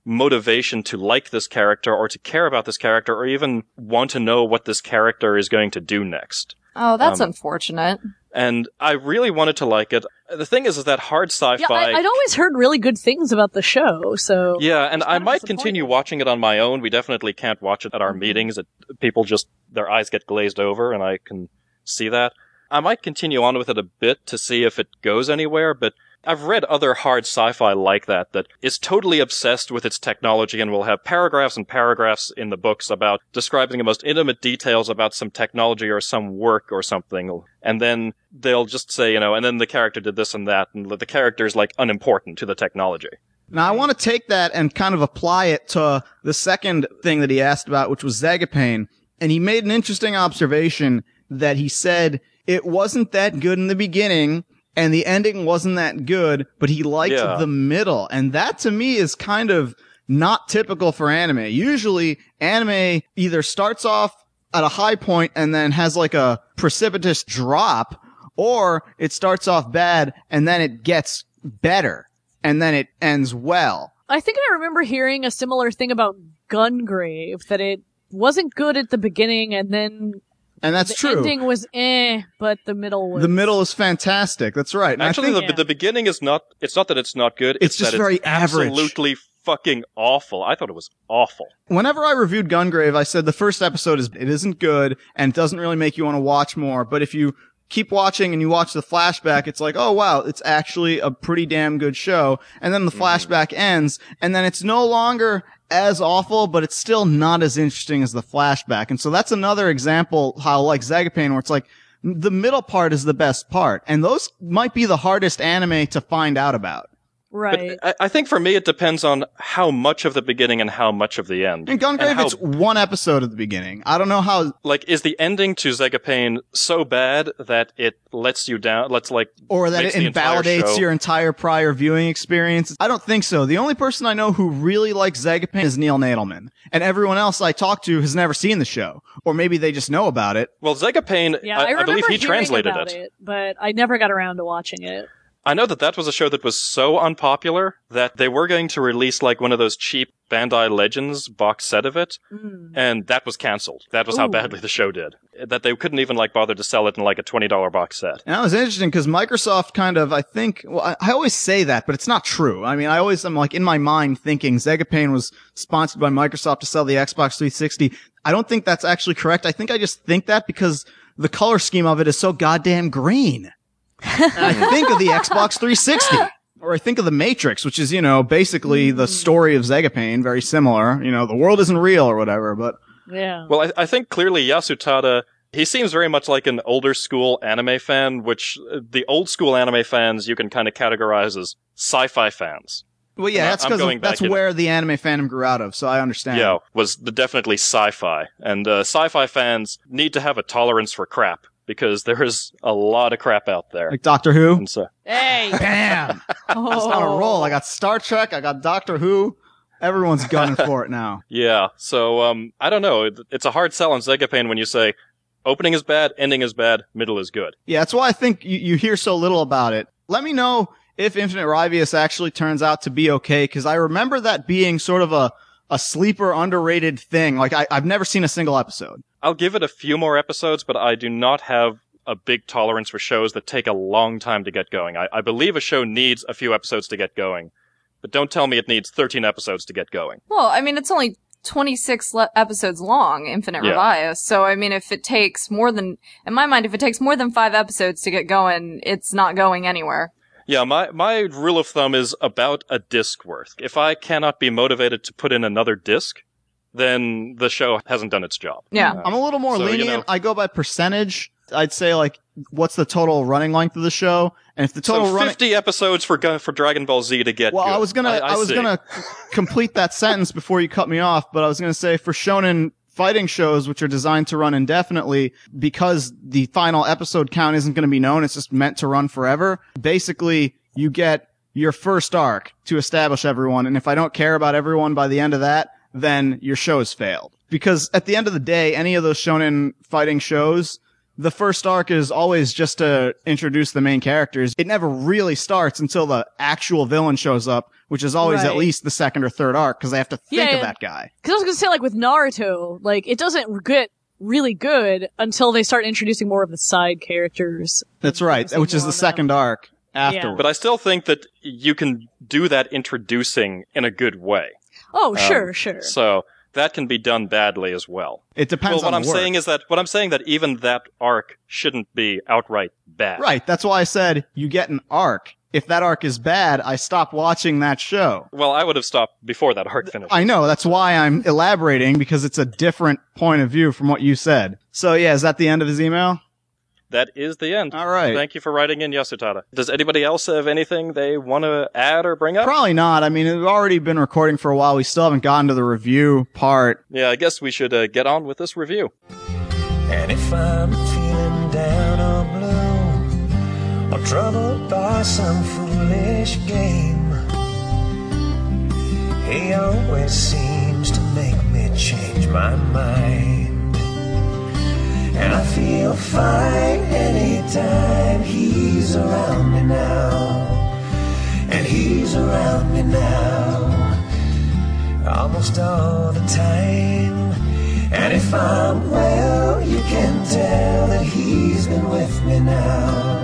motivation to like this character or to care about this character or even want to know what this character is going to do next. Oh, that's Um, unfortunate. And I really wanted to like it. The thing is, is that hard sci-fi. Yeah, I, I'd always heard really good things about the show, so Yeah, and I might continue watching it on my own. We definitely can't watch it at our Mhm. meetings. It, people just, their eyes get glazed over, and I can see that. I might continue on with it a bit to see if it goes anywhere, but I've read other hard sci-fi like that that is totally obsessed with its technology and will have paragraphs and paragraphs in the books about describing the most intimate details about some technology or some work or something. And then they'll just say, you know, and then the character did this and that, and the character is like unimportant to the technology. Now I want to take that and kind of apply it to the second thing that he asked about, which was Zegapain. And he made an interesting observation that he said it wasn't that good in the beginning and the ending wasn't that good, but he liked Yeah. the middle. And that to me is kind of not typical for anime. Usually anime either starts off at a high point and then has like a precipitous drop or it starts off bad and then it gets better and then it ends well. I think I remember hearing a similar thing about Gungrave that it wasn't good at the beginning and then And that's the true. ending was eh, but the middle was the middle is fantastic. That's right. And I Actually, think the, Yeah. the beginning is not. It's not that it's not good. It's just that very it's average. Absolutely fucking awful. I thought it was awful. whenever I reviewed Gungrave, I said the first episode is it isn't good and it doesn't really make you want to watch more. But if you keep watching and you watch the flashback, it's like, oh wow, it's actually a pretty damn good show. And then the flashback ends, and then it's no longer as awful, but it's still not as interesting as the flashback. And so that's another example how like Zegapain, where it's like, the middle part is the best part. And those might be the hardest anime to find out about. Right. I, I think for me, it depends on how much of the beginning and how much of the end. In Gungrave, how- it's one episode at the beginning. I don't know how, like, is the ending to Zegapain so bad that it lets you down? Lets like, or that it invalidates your entire prior viewing experience. I don't think so. The only person I know who really likes Zegapain is Neil Nadelman. And everyone else I talk to has never seen the show. Or maybe they just know about it. Well, Zegapain, yeah, I, I, I believe he translated it. it, but I never got around to watching it. I know that that was a show that was so unpopular that they were going to release like one of those cheap Bandai Legends box set of it, Mm. and that was canceled. That was how badly the show did. That they couldn't even like bother to sell it in like a twenty dollar box set. And that was interesting because Microsoft kind of, I think, well, I, I always say that, but it's not true. I mean, I always am like in my mind thinking Zegapain was sponsored by Microsoft to sell the Xbox 360. I don't think that's actually correct. I think I just think that because the color scheme of it is so goddamn green. And I think of the Xbox 360. Or I think of the Matrix, which is, you know, basically the story of Zegapain, very similar. You know, the world isn't real or whatever, but Yeah. Well, I, I think clearly Yasutada. He seems very much like an older school anime fan, which uh, the old school anime fans you can kind of categorize as sci-fi fans. well, yeah, I'm- that's I'm because going back that's in- where the anime fandom grew out of. So I understand. Yeah, was the, definitely sci-fi, and uh, sci-fi fans need to have a tolerance for crap because there is a lot of crap out there. Like Doctor Who. And so, Hey. Bam! oh. Just on a roll. I got Star Trek. I got Doctor Who. Everyone's gunning for it now. yeah, so um, I don't know. It's a hard sell on Zegapain when you say opening is bad, ending is bad, middle is good. Yeah, that's why I think you, you hear so little about it. Let me know if Infinite Ryvius actually turns out to be okay, because I remember that being sort of a, a sleeper, underrated thing. Like, I, I've never seen a single episode. I'll give it a few more episodes, but I do not have a big tolerance for shows that take a long time to get going. I, I believe a show needs a few episodes to get going, but don't tell me it needs 13 episodes to get going. Well, I mean, it's only 26 le- episodes long, Infinite Yeah. Ryvius. So, I mean, if it takes more than, in my mind, if it takes more than five episodes to get going, it's not going anywhere. Yeah, my, my rule of thumb is about a disc worth. If I cannot be motivated to put in another disc, then the show hasn't done its job. Yeah. I'm a little more So, you lenient. know- I go by percentage. I'd say, like, what's the total running length of the show? And if the total so running, 50 episodes for Gun- for Dragon Ball Z to get Well, good. I was gonna, I, was see. gonna complete that sentence before you cut me off, but I was gonna say for shonen fighting shows, which are designed to run indefinitely, because the final episode count isn't gonna be known, it's just meant to run forever. Basically, you get your first arc to establish everyone, and if I don't care about everyone by the end of that, then your show has failed. Because at the end of the day, any of those shonen fighting shows, the first arc is always just to introduce the main characters. It never really starts until the actual villain shows up, which is always at least the second or third arc because they have to think Yeah, of yeah. that guy. Because I was gonna say, like with Naruto, like it doesn't get really good until they start introducing more of the side characters. That's right, which is the on second arc afterward. But I still think that you can do that introducing in a good way. Oh, Um, sure, sure. So that can be done badly as well. it depends well, what on I'm work. saying is that what I'm saying that even that arc shouldn't be outright bad. right. That's why I said you get an arc. If that arc is bad, I stop watching that show. Well, I would have stopped before that arc finished. I know. That's why I'm elaborating because it's a different point of view from what you said. So yeah, is that the end of his email? That is the end. All right. Thank you for writing in, Yasutada. Does anybody else have anything they want to add or bring up? Probably not. I mean, we've already been recording for a while. We still haven't gotten to the review part. yeah, I guess we should uh, get on with this review. And if I'm feeling down or blue, or troubled by some foolish game, he always seems to make me change my mind. And I feel fine anytime he's around me now. And he's around me now almost all the time. And if I'm well, you can tell that he's been with me now.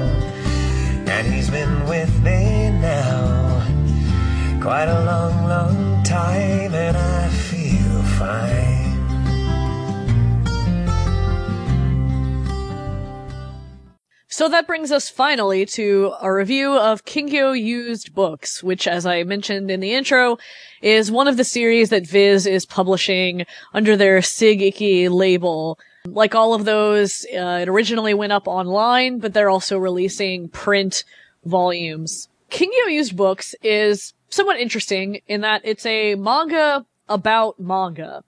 And he's been with me now quite a long, long So that brings us finally to a review of Kingyo used books, which, as I mentioned in the intro, is one of the series that Viz is publishing under their SigIKKI label. Like all of those, uh, it originally went up online, but they're also releasing print volumes. Kingyo used books is somewhat interesting in that it's a manga about manga,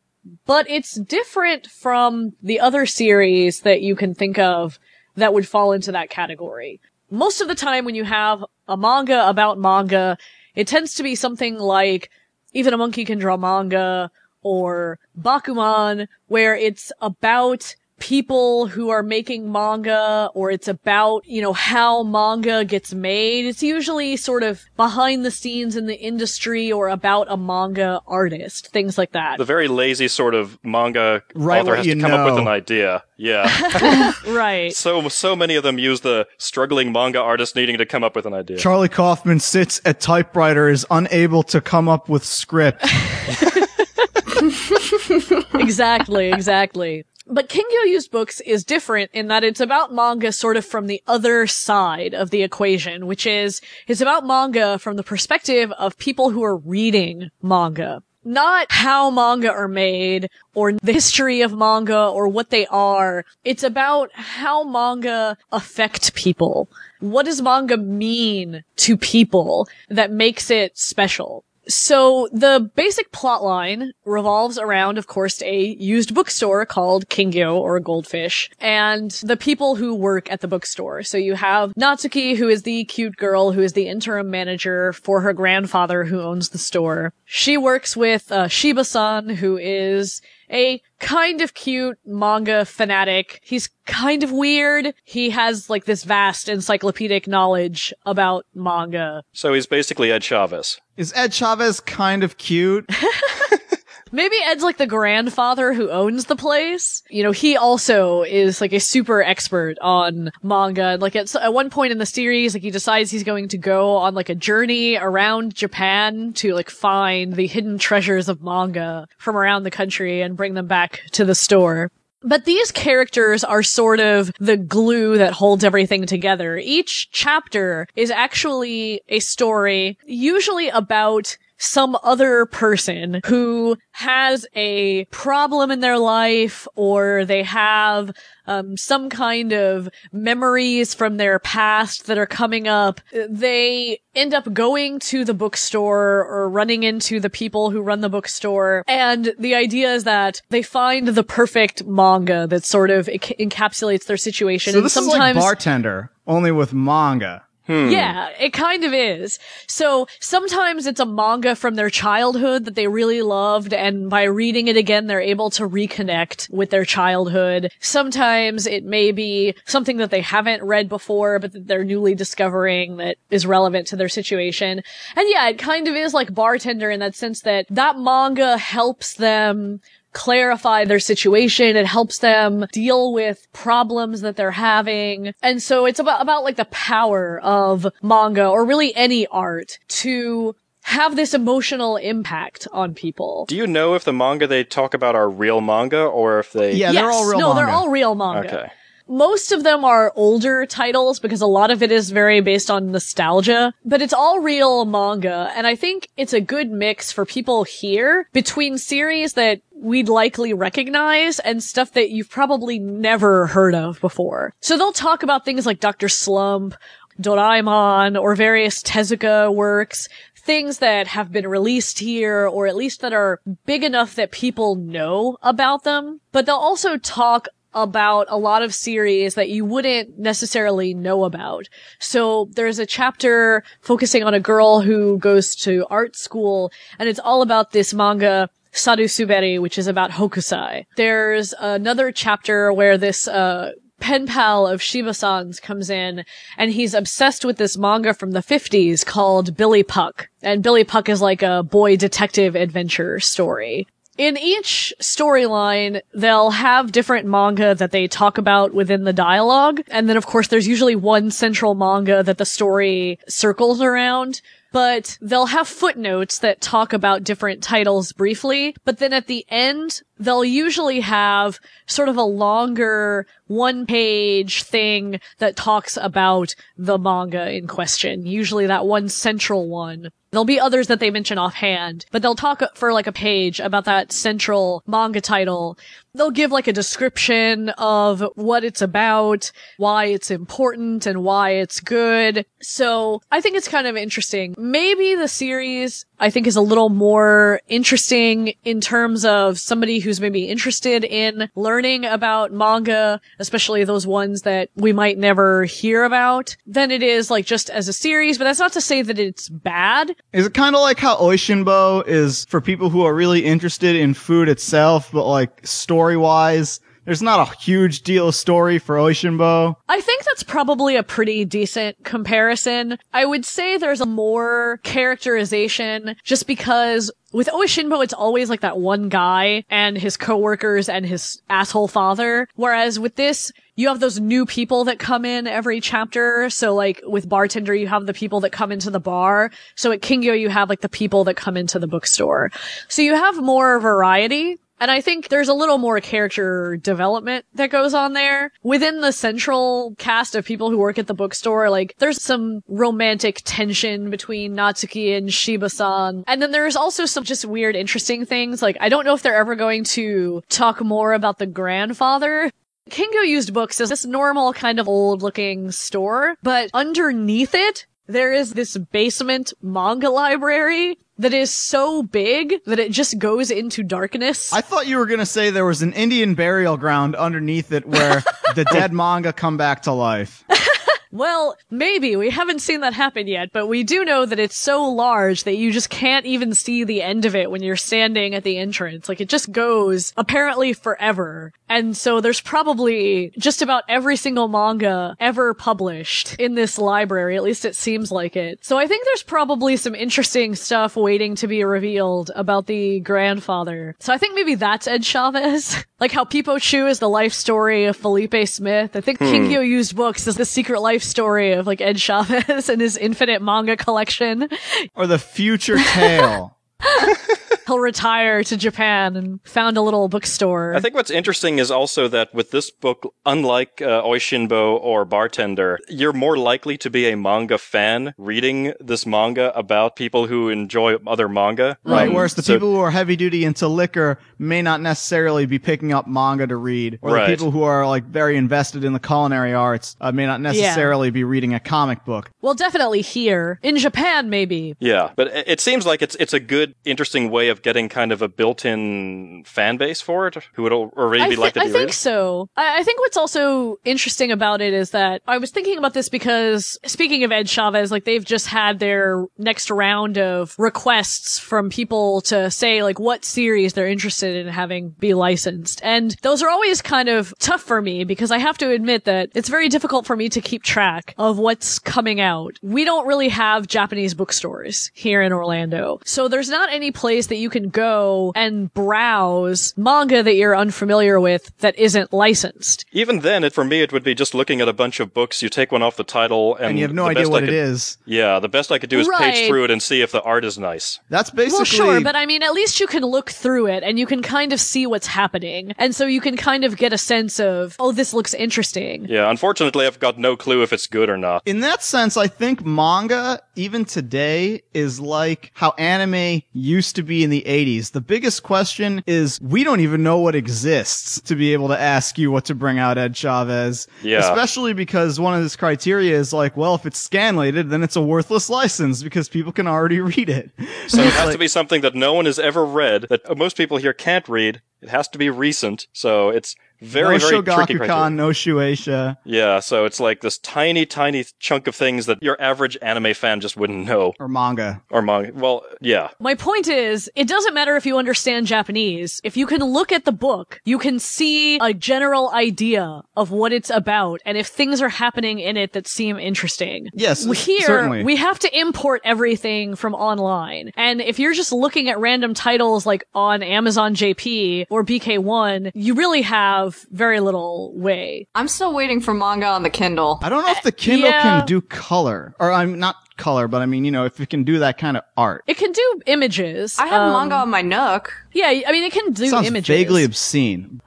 but it's different from the other series that you can think of that would fall into that category. Most of the time when you have a manga about manga, it tends to be something like even a monkey can draw manga or Bakuman, where it's about people who are making manga or it's about, you know, how manga gets made. It's usually sort of behind the scenes in the industry or about a manga artist, things like that. The very lazy sort of manga Write author has to come up with an idea. Yeah. right. so so many of them use the struggling manga artist needing to come up with an idea. Charlie Kaufman sits at typewriter, is unable to come up with script. exactly, exactly. But Kingyo Used Books is different in that it's about manga sort of from the other side of the equation, which is, it's about manga from the perspective of people who are reading manga. Not how manga are made, or the history of manga, or what they are. It's about how manga affect people. What does manga mean to people that makes it special? So the basic plot line revolves around, of course, a used bookstore called Kingyo or Goldfish and the people who work at the bookstore. So you have Natsuki, who is the cute girl who is the interim manager for her grandfather who owns the store. She works with uh, Shiba-san, who is a kind of cute manga fanatic. He's kind of weird. He has like this vast encyclopedic knowledge about manga. So he's basically Ed Chavez. Is Ed Chavez kind of cute? Maybe Ed's like the grandfather who owns the place. You know, he also is like a super expert on manga. And like at, at one point in the series, like he decides he's going to go on like a journey around Japan to like find the hidden treasures of manga from around the country and bring them back to the store. But these characters are sort of the glue that holds everything together. Each chapter is actually a story, usually about some other person who has a problem in their life or they have um, some kind of memories from their past that are coming up. They end up going to the bookstore or running into the people who run the bookstore. And the idea is that they find the perfect manga that sort of enc- encapsulates their situation. So and this is sometimes like bartender, only with manga. Hmm. yeah, it kind of is. So sometimes it's a manga from their childhood that they really loved, and by reading it again, they're able to reconnect with their childhood. Sometimes it may be something that they haven't read before, but that they're newly discovering that is relevant to their situation. And yeah, it kind of is like bartender in that sense that that manga helps them clarify their situation. It helps them deal with problems that they're having. And so it's about, about like the power of manga or really any art to have this emotional impact on people. Do you know if the manga they talk about are real manga or if they Yeah, they're all real no, manga. they're all real manga. Okay. Most of them are older titles because a lot of it is very based on nostalgia, but it's all real manga. And I think it's a good mix for people here between series that we'd likely recognize and stuff that you've probably never heard of before. So they'll talk about things like Dr. Slump, Doraemon, or various Tezuka works, things that have been released here, or at least that are big enough that people know about them. But they'll also talk about a lot of series that you wouldn't necessarily know about. So there's a chapter focusing on a girl who goes to art school, and it's all about this manga Sarusuberi, which is about Hokusai. There's another chapter where this, uh, pen pal of Shiba-san's comes in and he's obsessed with this manga from the 50s called Billy Puck. And Billy Puck is like a boy detective adventure story. in each storyline, they'll have different manga that they talk about within the dialogue. And then, of course, there's usually one central manga that the story circles around. But they'll have footnotes that talk about different titles briefly. But then at the end, they'll usually have sort of a longer one page thing that talks about the manga in question. Usually that one central one. There'll be others that they mention offhand, but they'll talk for like a page about that central manga title. They'll give like a description of what it's about, why it's important, and why it's good. So I think it's kind of interesting. Maybe the series I think is a little more interesting in terms of somebody who's maybe interested in learning about manga, especially those ones that we might never hear about, than it is like just as a series. But that's not to say that it's bad. Is it kind of like how Oishinbo is for people who are really interested in food itself, but like story wise, there's not a huge deal of story for Oishinbo. I think that's probably a pretty decent comparison. I would say there's a more characterization just because with Oishinbo, it's always like that one guy and his coworkers and his asshole father. Whereas with this, you have those new people that come in every chapter. So like with Bartender, you have the people that come into the bar. So at Kingyo, you have like the people that come into the bookstore. So you have more variety. And I think there's a little more character development that goes on there. Within the central cast of people who work at the bookstore, like, there's some romantic tension between Natsuki and Shiba-san. And then there's also some just weird, interesting things. Like, I don't know if they're ever going to talk more about the grandfather. Kingyo used books as this normal kind of old looking store, but underneath it, there is this basement manga library that is so big that it just goes into darkness. I thought you were gonna say there was an Indian burial ground underneath it where the dead manga come back to life. Well, maybe. We haven't seen that happen yet, but we do know that it's so large that you just can't even see the end of it when you're standing at the entrance. Like it just goes apparently forever. And so there's probably just about every single manga ever published in this library. At least it seems like it. So I think there's probably some interesting stuff waiting to be revealed about the grandfather. So I think maybe that's Ed Chavez. like how Peepo Choo is the life story of Felipe Smith. I think hmm. Kingyo used books as the secret life story of like Ed Chavez and his infinite manga collection. Or the future tale. He'll retire to Japan and found a little bookstore. I think what's interesting is also that with this book, unlike uh, Oishinbo or Bartender, you're more likely to be a manga fan reading this manga about people who enjoy other manga. Right, Um, whereas the so- people who are heavy duty into liquor may not necessarily be picking up manga to read, or Right. the people who are like very invested in the culinary arts uh, may not necessarily be reading a comic book. well, definitely here. In Japan, maybe. Yeah, but it it seems like it's it's a good, interesting way of getting kind of a built-in fan base for it, who would already I, be like to I be think so. I, I think what's also interesting about it is that I was thinking about this because speaking of Ed Chavez, like they've just had their next round of requests from people to say like what series they're interested in having be licensed. And those are always kind of tough for me because I have to admit that it's very difficult for me to keep track of what's coming out. We don't really have Japanese bookstores here in Orlando. So there's not any place that you can go and browse manga that you're unfamiliar with that isn't licensed. Even then, it, for me, it would be just looking at a bunch of books. You take one off the title, and, And you have no the idea what I could, is. Yeah, the best I could do is Right. page through it and see if the art is nice. That's basically Well, sure, but I mean, at least you can look through it and you can kind of see what's happening. And so you can kind of get a sense of, oh, this looks interesting. Yeah, unfortunately, I've got no clue if it's good or not. in that sense, I think manga, even today, is like how anime used to be in the 80s. The biggest question is we don't even know what exists to be able to ask you what to bring out Ed Chavez. Yeah. Especially because one of his criteria is like, well, if it's scanlated, then it's a worthless license because people can already read it. So it has to be something that no one has ever read, that most people here can't read. It has to be recent, so it's very no very tricky criteria. No Shueisha. Yeah, so it's like this tiny, tiny chunk of things that your average anime fan just wouldn't know. Or manga. Or manga. Well, yeah. My point is, it doesn't matter if you understand Japanese. If you can look at the book, you can see a general idea of what it's about and if things are happening in it that seem interesting. Yes, Here, certainly. we have to import everything from online. And if you're just looking at random titles like on Amazon JP or BK1, you really have very little way. I'm still waiting for manga on the Kindle. I don't know if the Kindle yeah. can do color. Or I'm not color, but I mean, you know, if it can do that kind of art. It can do images. I have um, manga on my Nook. Yeah, I mean, it can do Sounds images. vaguely obscene.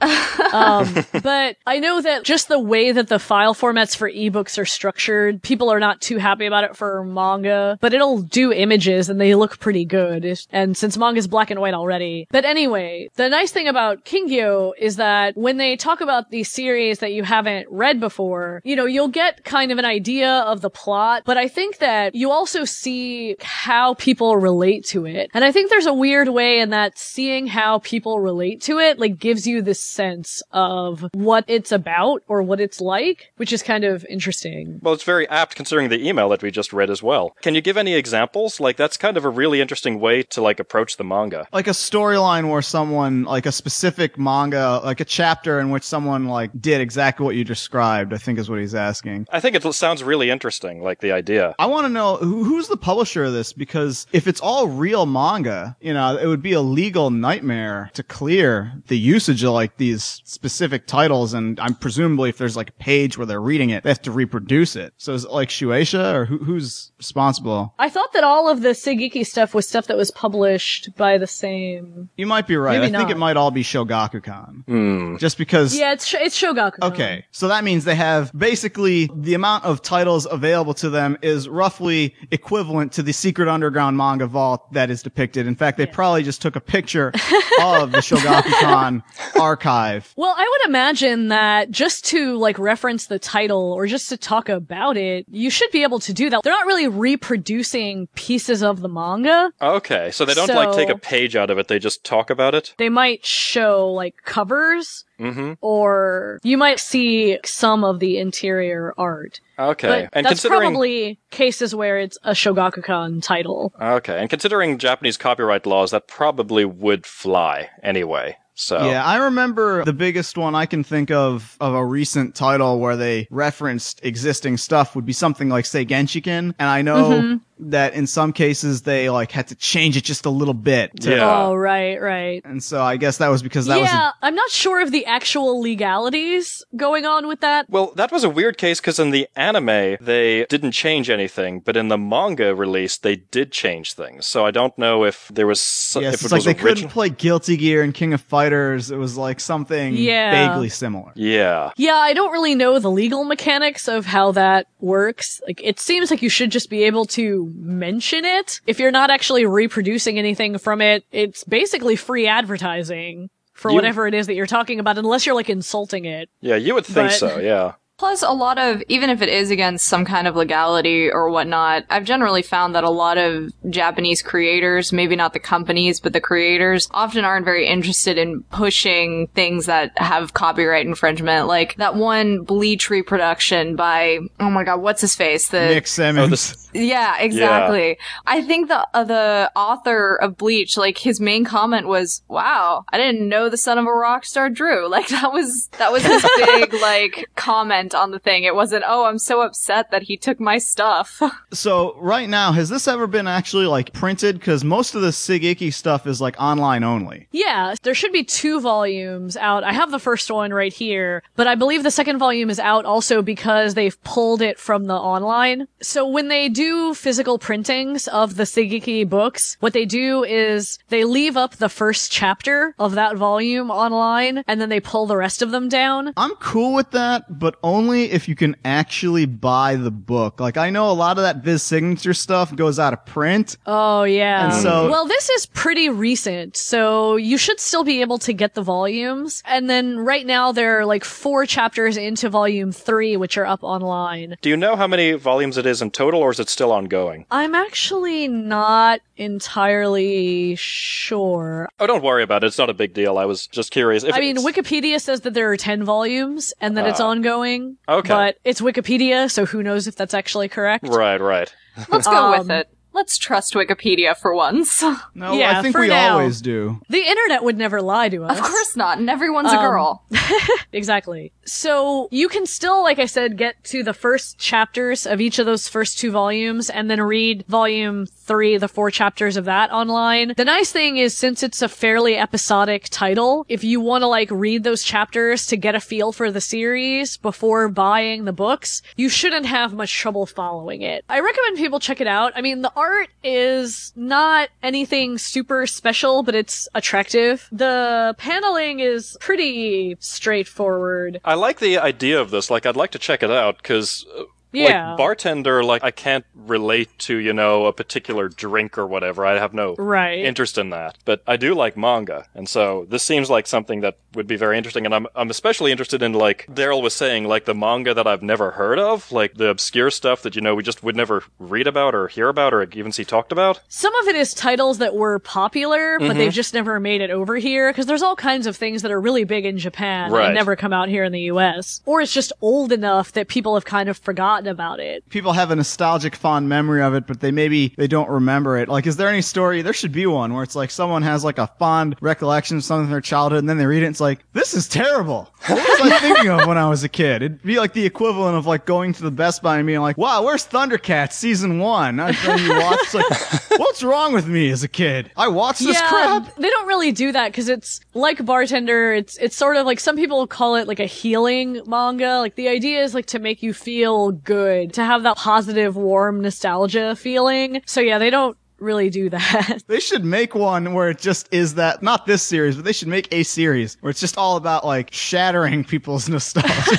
Um, but I know that just the way that the file formats for ebooks are structured, people are not too happy about it for manga, but it'll do images and they look pretty good. And since manga's black and white already. But anyway, the nice thing about Kingyo is that when they talk about these series that you haven't read before, you know, you'll get kind of an idea of the plot, but I think that you also see how people relate to it. And I think there's a weird way in that seeing how people relate to it, like gives you this sense of what it's about or what it's like, which is kind of interesting. Well, it's very apt considering the email that we just read as well. Can you give any examples? Like, that's kind of a really interesting way to, like, approach the manga. Like a storyline where someone, like a specific manga, like a chapter in which someone like did exactly what you described, I think is what he's asking. I think it sounds really interesting, like the idea. I want to know who's the publisher of this because if it's all real manga, you know, it would be a legal nightmare to clear the usage of like these specific titles. And I'm presumably if there's like a page where they're reading it, they have to reproduce it. So is it like Shueisha or who, who's responsible? I thought that all of the SigIKKI stuff was stuff that was published by the same. You might be right. Maybe I think it might all be Shogakukan. Hmm. Just because. Yeah, it's it's Shogaku. Okay, so that means they have basically the amount of titles available to them is roughly equivalent to the Secret Underground manga vault that is depicted. In fact, they probably just took a picture of the Shogakukan archive. Well, I would imagine that just to like reference the title or just to talk about it, you should be able to do that. They're not really reproducing pieces of the manga. Okay, so they don't, like, take a page out of it, they just talk about it? They might show like covers Mm-hmm. or you might see some of the interior art. Okay. But and that's considering. probably cases where it's a Shogakukan title. Okay, and considering Japanese copyright laws, that probably would fly anyway. So. Yeah, I remember the biggest one I can think of of a recent title where they referenced existing stuff would be something like say Genshiken, and I know Mm-hmm. That in some cases they like had to change it just a little bit. To, Yeah. Oh, right, right. And so I guess that was because that was yeah, I'm not sure of the actual legalities going on with that. Well, that was a weird case because in the anime, they didn't change anything, but in the manga release, they did change things. So I don't know if there was, so- Yes, if it's it like was they original. couldn't play Guilty Gear and King of Fighters. It was like something Yeah. vaguely similar. Yeah. Yeah, I don't really know the legal mechanics of how that works. Like, it seems like you should just be able to mention it. If you're not actually reproducing anything from it, it's basically free advertising for You- whatever it is that you're talking about, unless you're like insulting it. Yeah, you would think But- so, yeah. Plus, a lot of, even if it is against some kind of legality or whatnot, I've generally found that a lot of Japanese creators, maybe not the companies, but the creators, often aren't very interested in pushing things that have copyright infringement. Like that one Bleach reproduction by, oh my god, what's his face? The Nick Simmons. yeah, exactly. I think the uh, the author of Bleach, like his main comment was, "Wow, I didn't know the son of a rock star drew." Like that was that was his big like comment on the thing. It wasn't, "Oh, I'm so upset that he took my stuff." so right now, has this ever been actually like printed? Because most of the SigIKKI stuff is like online only. Yeah, there should be two volumes out. I have the first one right here, but I believe the second volume is out also because they've pulled it from the online. So when they do physical printings of the SigIKKI books, what they do is they leave up the first chapter of that volume online and then they pull the rest of them down. I'm cool with that, but only if you can actually buy the book. Like I know a lot of that Viz signature stuff goes out of print. Oh yeah. And so- well, this is pretty recent, so you should still be able to get the volumes. And then right now there are like four chapters into volume three, which are up online. Do you know how many volumes it is in total, or is it still ongoing? I'm actually not entirely sure. Oh, don't worry about it. It's not a big deal. I was just curious. If I mean, Wikipedia says that there are 10 volumes and that it's Ah. ongoing. Okay. But it's Wikipedia, so who knows if that's actually correct. Right, right. Let's go with Um, it. Let's trust Wikipedia for once. No, Yeah, I think for we now. always do. The internet would never lie to us. of course not, and everyone's a Um, girl. Exactly. So you can still, like I said, get to the first chapters of each of those first two volumes and then read volume three, the four chapters of that online. The nice thing is since it's a fairly episodic title, if you want to like read those chapters to get a feel for the series before buying the books, you shouldn't have much trouble following it. I recommend people check it out. I mean, the art is not anything super special, but it's attractive. The paneling is pretty straightforward. I like the idea of this. Like, I'd like to check it out because, uh, Yeah. like, bartender, like, I can't relate to, you know, a particular drink or whatever. I have no Right. interest in that. But I do like manga, and so this seems like something that would be very interesting. And I'm I'm especially interested in like Daryl was saying, like the manga that I've never heard of, like the obscure stuff that you know we just would never read about or hear about or even see talked about. Some of it is titles that were popular, but Mm-hmm. they've just never made it over here because there's all kinds of things that are really big in Japan Right. and never come out here in the US. Or it's just old enough that people have kind of forgotten about it. People have a nostalgic, fond memory of it, but they maybe they don't remember it. Like, is there any story? There should be one where it's like someone has like a fond recollection of something from their childhood, and then they read it, and it's like, this is terrible. What was I thinking of when I was a kid? It'd be like the equivalent of like going to the Best Buy and being like, wow, where's Thundercats season one? Then you watch, like, what's wrong with me as a kid? I watched this yeah, crap. they don't really do that because it's like bartender. It's it's sort of like some people call it like a healing manga. Like the idea is like to make you feel good, to have that positive, warm nostalgia feeling. So yeah, they don't really do that. They should make one where it just is that, not this series, but they should make a series where it's just all about like shattering people's nostalgia.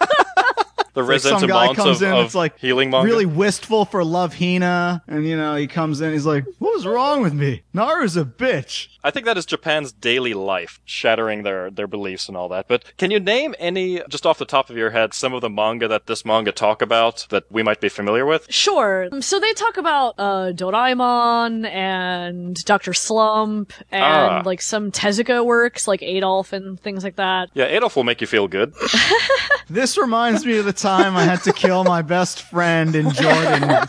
The Like some guy comes of, in, of it's like healing manga. really wistful for Love Hina, and you know he comes in, he's like, "What was wrong with me? Naru's a bitch." I think that is Japan's daily life, shattering their, their beliefs and all that. But can you name any, just off the top of your head, some of the manga that this manga talk about that we might be familiar with? Sure. So they talk about uh Doraemon and Dr. Slump and Ah. like some Tezuka works like Adolf and things like that. Yeah, Adolf will make you feel good. This reminds me of the time I had to kill my best friend in Jordan.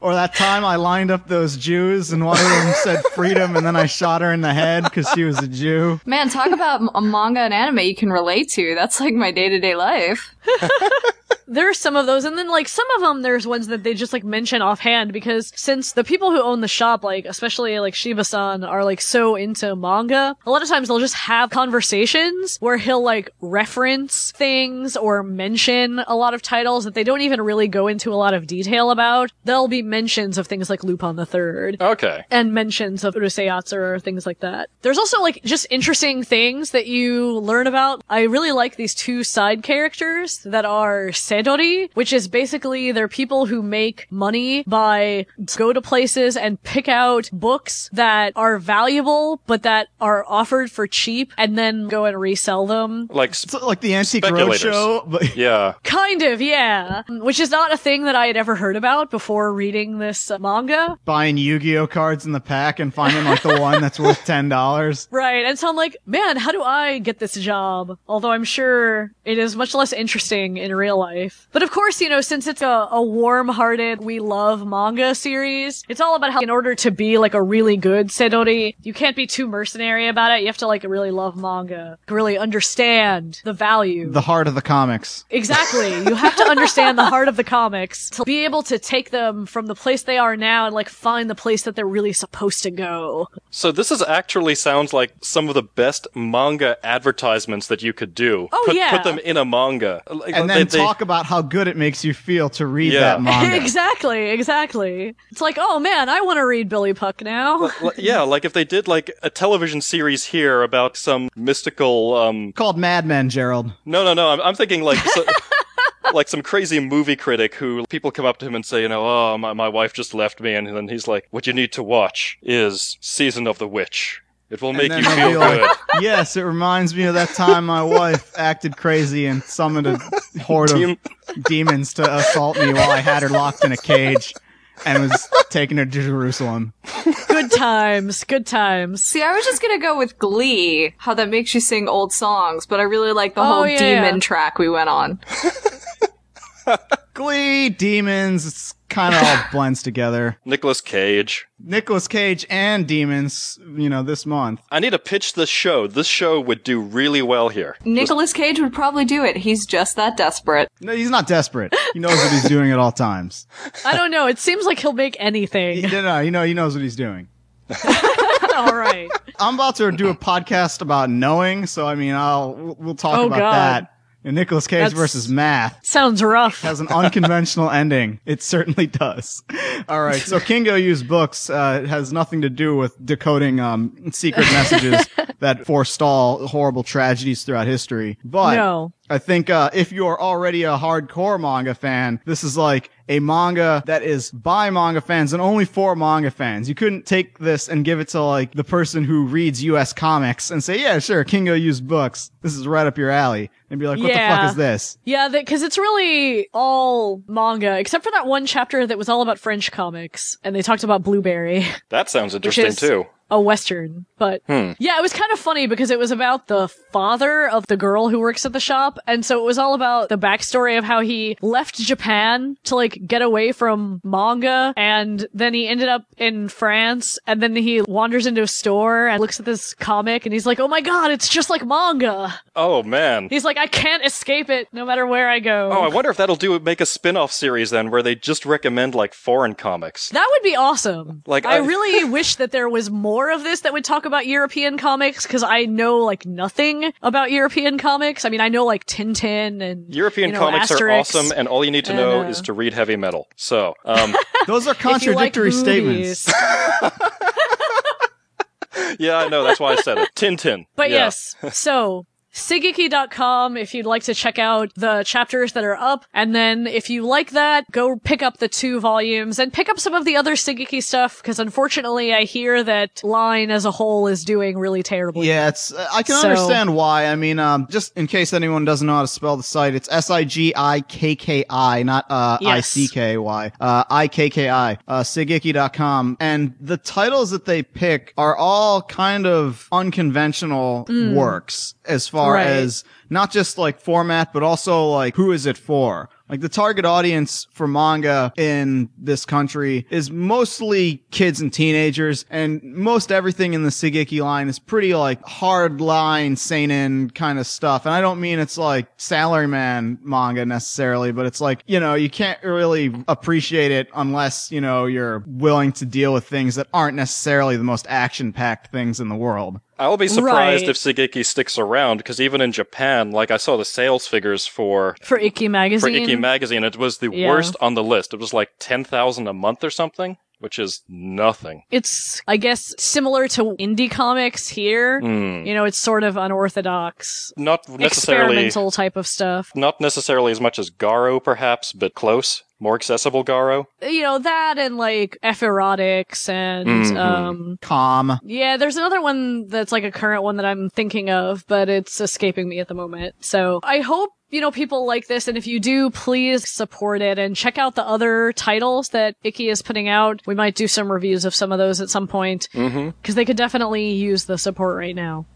Or that time I lined up those Jews and one of them said freedom and then I shot her in the head because she was a Jew. Man, talk about a manga and anime you can relate to. That's like my day to day life. There are some of those, and then like some of them, there's ones that they just like mention offhand because since the people who own the shop, like especially like Shiba-san, are like so into manga, a lot of times they'll just have conversations where he'll like reference things or mention a lot of titles that they don't even really go into a lot of detail about. There'll be mentions of things like Lupin the Third Okay. and mentions of Urusei or things like that. There's also like just interesting things that you learn about. I really like these two side characters that are Sedori, which is basically they're people who make money by go to places and pick out books that are valuable but that are offered for cheap and then go and resell them. Like, sp- It's like the Antique Speculators. Roadshow, but yeah. Kind of, yeah. Which is not a thing that I had ever heard about before reading this uh, manga. buying Yu-Gi-Oh cards in the pack and finding like the one that's worth ten dollars. Right, and so I'm like, man, how do I get this job? Although I'm sure it is much less interesting in real life. But of course, you know, since it's a, a warm-hearted, we love manga series, it's all about how in order to be like a really good Sedori, you can't be too mercenary about it. You have to like really love manga, really understand the value. The heart of the comics. Exactly. You have to understand the heart of the comics to be able to take them from the place they are now and like find the place that they're really supposed to go. So this is actually sounds like some of the best manga advertisements that you could do. Oh, put, yeah. Put them in a manga. Like, And uh, then they- talk about how good it makes you feel to read Yeah. that manga. exactly, exactly. It's like, oh man, I want to read Billy Puck now. L- yeah, like if they did like a television series here about some mystical um Called Mad Men, Gerald. no no no I'm, I'm thinking like so, like some crazy movie critic who people come up to him and say you know oh my, my wife just left me and then he's like what you need to watch is Season of the Witch it will make you feel good like, yes, it reminds me of that time my wife acted crazy and summoned a horde Dem- of demons to assault me while I had her locked in a cage. and was taking her to Jerusalem. Good times, good times. See, I was just gonna go with Glee, how that makes you sing old songs, but I really like the Oh, whole yeah, demon yeah. track we went on. Glee, demons, it's kind of all blends together. Nicolas Cage. Nicolas Cage and demons, you know, this month. I need to pitch this show. This show would do really well here. Nicolas Cage would probably do it. He's just that desperate. No, he's not desperate. He knows what he's doing at all times. I don't know. It seems like he'll make anything. He, no, no, you know, he knows what he's doing. All right. I'm about to do a podcast about knowing, so I mean, I'll we'll- we'll talk Oh, about God. that. And Nicolas Cage That's- versus math Sounds rough. has an unconventional ending. It certainly does. All right, so Kingyo used books uh, it has nothing to do with decoding um, secret messages that forestall horrible tragedies throughout history. But No. I think uh, if you're already a hardcore manga fan, this is like a manga that is by manga fans and only for manga fans. You couldn't take this and give it to like the person who reads U.S. comics and say, "Yeah, sure, Kingyo used books. This is right up your alley," and be like, "What the fuck is this?" Yeah, because it's really all manga, except for that one chapter that was all about French comics, and they talked about Blueberry, That sounds interesting is- too. A western. But hmm. yeah, it was kind of funny because it was about the father of the girl who works at the shop, and so it was all about the backstory of how he left Japan to like get away from manga, and then he ended up in France, and then he wanders into a store and looks at this comic, and he's like, "Oh my god, it's just like manga." Oh man. He's like, "I can't escape it, no matter where I go." Oh, I wonder if that'll do make a spin-off series then where they just recommend like foreign comics. That would be awesome. Like, I, I- really wish that there was more of this that would talk about European comics because I know like nothing about European comics. I mean, I know like Tintin and European you know, comics are awesome, and all you need to and, know uh, is to read heavy metal. So, um, Those are If you like contradictory statements. yeah, I know. That's why I said it. Tintin. But Yeah. yes, so SigIKKI.com if you'd like to check out the chapters that are up. And then if you like that, go pick up the two volumes and pick up some of the other SigIKKI stuff because unfortunately I hear that line as a whole is doing really terribly. Yeah, it's. I can So- understand why. I mean, um, just in case anyone doesn't know how to spell the site, it's S I G I K K I, not uh, I Yes. C K Y. Uh, I K K I. Uh, SigIKKI.com. And the titles that they pick are all kind of unconventional works as far Mm. Right. as not just like format, but also like who is it for? Like the target audience for manga in this country is mostly kids and teenagers, and most everything in the SigIKKI line is pretty like hard line seinen kind of stuff. And I don't mean it's like salaryman manga necessarily, but it's like, you know, you can't really appreciate it unless, you know, you're willing to deal with things that aren't necessarily the most action packed things in the world. I'll be surprised Right. if SigIKKI sticks around because even in Japan, like I saw the sales figures for For IKKI Magazine. for IKKI magazine, it was the Yeah. worst on the list. It was like ten thousand a month or something, which is nothing. it's I guess similar to indie comics here. Hmm. You know, it's sort of unorthodox, Not necessarily, experimental type of stuff. not necessarily as much as Garo, perhaps, but close, more accessible Garo. You know that and like F erotics and Mhm. um Calm. yeah, there's another one that's like a current one that I'm thinking of, but it's escaping me at the moment. So I hope you know people like this, and if you do, please support it and check out the other titles that IKKI is putting out. We might do some reviews of some of those at some point Mm-hmm. because they could definitely use the support right now.